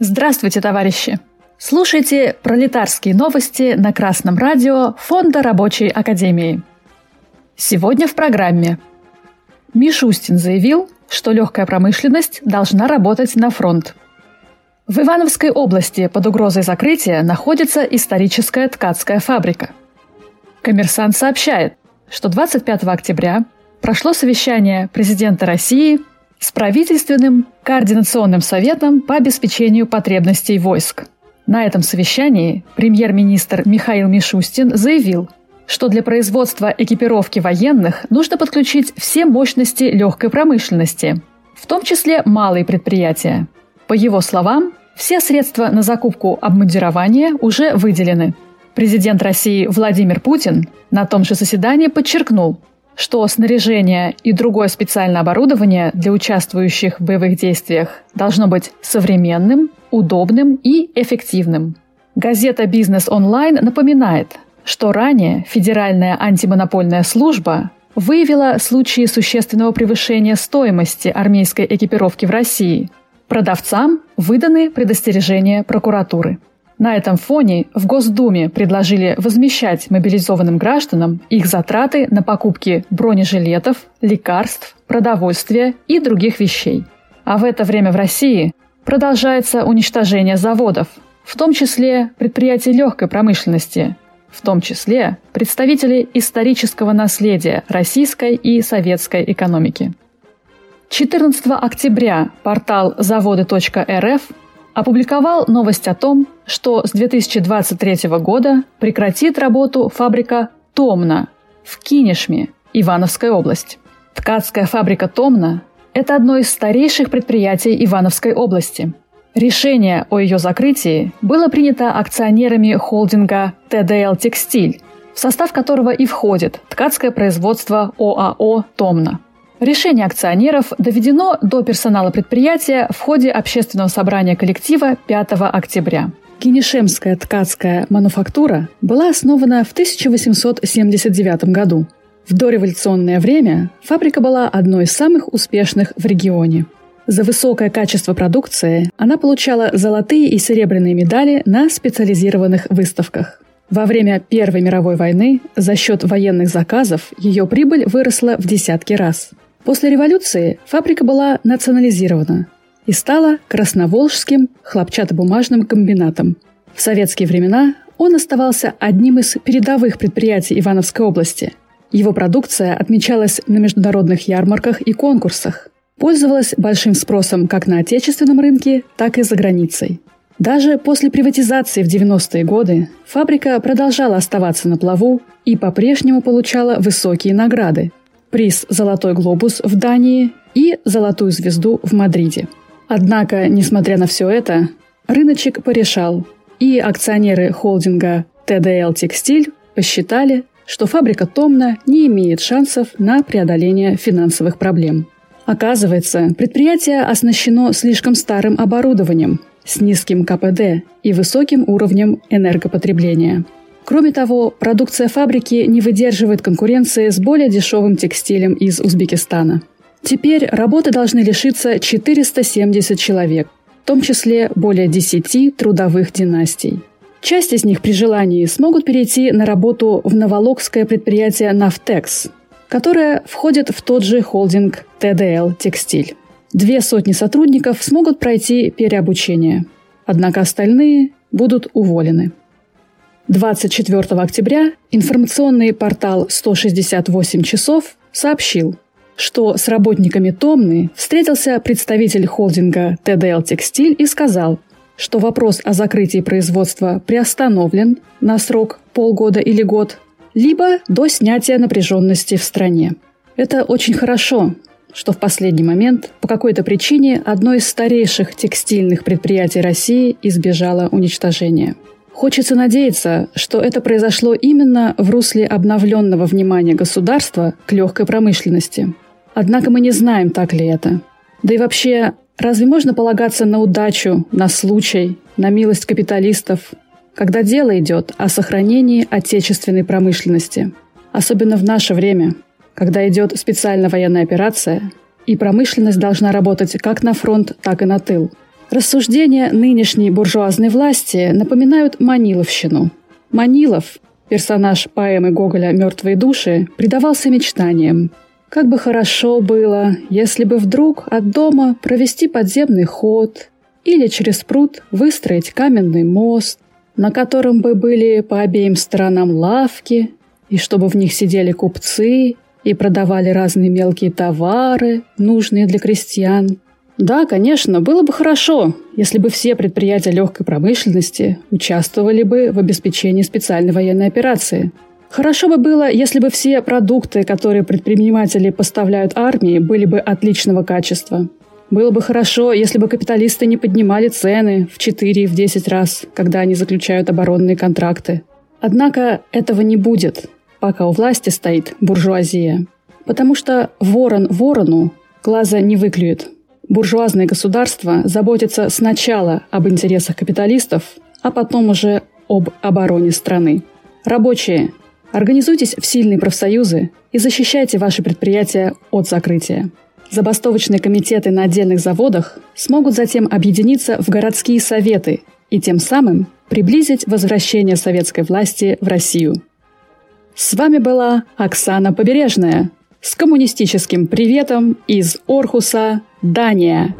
Здравствуйте, товарищи! Слушайте пролетарские новости на Красном радио Фонда Рабочей Академии. Сегодня в программе. Мишустин заявил, что легкая промышленность должна работать на фронт. В Ивановской области под угрозой закрытия находится историческая ткацкая фабрика. Коммерсант сообщает, что 25 октября прошло совещание президента России с правительственным координационным советом по обеспечению потребностей войск. На этом совещании премьер-министр Михаил Мишустин заявил, что для производства экипировки военных нужно подключить все мощности легкой промышленности, в том числе малые предприятия. По его словам, все средства на закупку обмундирования уже выделены. Президент России Владимир Путин на том же заседании подчеркнул, что снаряжение и другое специальное оборудование для участвующих в боевых действиях должно быть современным, удобным и эффективным. Газета «Бизнес онлайн» напоминает, что ранее Федеральная антимонопольная служба выявила случаи существенного превышения стоимости армейской экипировки в России. Продавцам выданы предостережения прокуратуры. На этом фоне в Госдуме предложили возмещать мобилизованным гражданам их затраты на покупки бронежилетов, лекарств, продовольствия и других вещей. А в это время в России продолжается уничтожение заводов, в том числе предприятий легкой промышленности, в том числе представителей исторического наследия российской и советской экономики. 14 октября портал заводы.рф опубликовал новость о том, что с 2023 года прекратит работу фабрика «Томна» в Кинешме, Ивановская область. Ткацкая фабрика «Томна» – это одно из старейших предприятий Ивановской области. Решение о ее закрытии было принято акционерами холдинга «ТДЛ Текстиль», в состав которого и входит ткацкое производство ОАО «Томна». Решение акционеров доведено до персонала предприятия в ходе общественного собрания коллектива 5 октября. Кинешемская ткацкая мануфактура была основана в 1879 году. В дореволюционное время фабрика была одной из самых успешных в регионе. За высокое качество продукции она получала золотые и серебряные медали на специализированных выставках. Во время Первой мировой войны за счет военных заказов ее прибыль выросла в десятки раз – После революции фабрика была национализирована и стала Красноволжским хлопчатобумажным комбинатом. В советские времена он оставался одним из передовых предприятий Ивановской области. Его продукция отмечалась на международных ярмарках и конкурсах, пользовалась большим спросом как на отечественном рынке, так и за границей. Даже после приватизации в 90-е годы фабрика продолжала оставаться на плаву и по-прежнему получала высокие награды, приз «Золотой глобус» в Дании и «Золотую звезду» в Мадриде. Однако, несмотря на все это, рыночек порешал, и акционеры холдинга ТДЛ «Текстиль» посчитали, что фабрика Томна не имеет шансов на преодоление финансовых проблем. Оказывается, предприятие оснащено слишком старым оборудованием с низким КПД и высоким уровнем энергопотребления – Кроме того, продукция фабрики не выдерживает конкуренции с более дешевым текстилем из Узбекистана. Теперь работы должны лишиться 470 человек, в том числе более 10 трудовых династий. Часть из них при желании смогут перейти на работу в новолокское предприятие «Нафтекс», которое входит в тот же холдинг ТДЛ «Текстиль». Две сотни сотрудников смогут пройти переобучение, однако остальные будут уволены. 24 октября информационный портал «168 часов» сообщил, что с работниками Томны встретился представитель холдинга ТДЛ «Текстиль» и сказал, что вопрос о закрытии производства приостановлен на срок полгода или год, либо до снятия напряженности в стране. Это очень хорошо, что в последний момент по какой-то причине одно из старейших текстильных предприятий России избежало уничтожения – Хочется надеяться, что это произошло именно в русле обновленного внимания государства к легкой промышленности. Однако мы не знаем, так ли это. Да и вообще, разве можно полагаться на удачу, на случай, на милость капиталистов, когда дело идет о сохранении отечественной промышленности? Особенно в наше время, когда идет специальная военная операция, и промышленность должна работать как на фронт, так и на тыл – Рассуждения нынешней буржуазной власти напоминают Маниловщину. Манилов, персонаж поэмы Гоголя «Мертвые души», предавался мечтаниям. Как бы хорошо было, если бы вдруг от дома провести подземный ход или через пруд выстроить каменный мост, на котором бы были по обеим сторонам лавки, и чтобы в них сидели купцы и продавали разные мелкие товары, нужные для крестьян. Да, конечно, было бы хорошо, если бы все предприятия легкой промышленности участвовали бы в обеспечении специальной военной операции. Хорошо бы было, если бы все продукты, которые предприниматели поставляют армии, были бы отличного качества. Было бы хорошо, если бы капиталисты не поднимали цены в 4 в 10 раз, когда они заключают оборонные контракты. Однако этого не будет, пока у власти стоит буржуазия. Потому что ворон ворону глаза не выклюет. Буржуазное государство заботится сначала об интересах капиталистов, а потом уже об обороне страны. Рабочие, организуйтесь в сильные профсоюзы и защищайте ваши предприятия от закрытия. Забастовочные комитеты на отдельных заводах смогут затем объединиться в городские советы и тем самым приблизить возвращение советской власти в Россию. С вами была Оксана Побережная с коммунистическим приветом из Орхуса, Дания.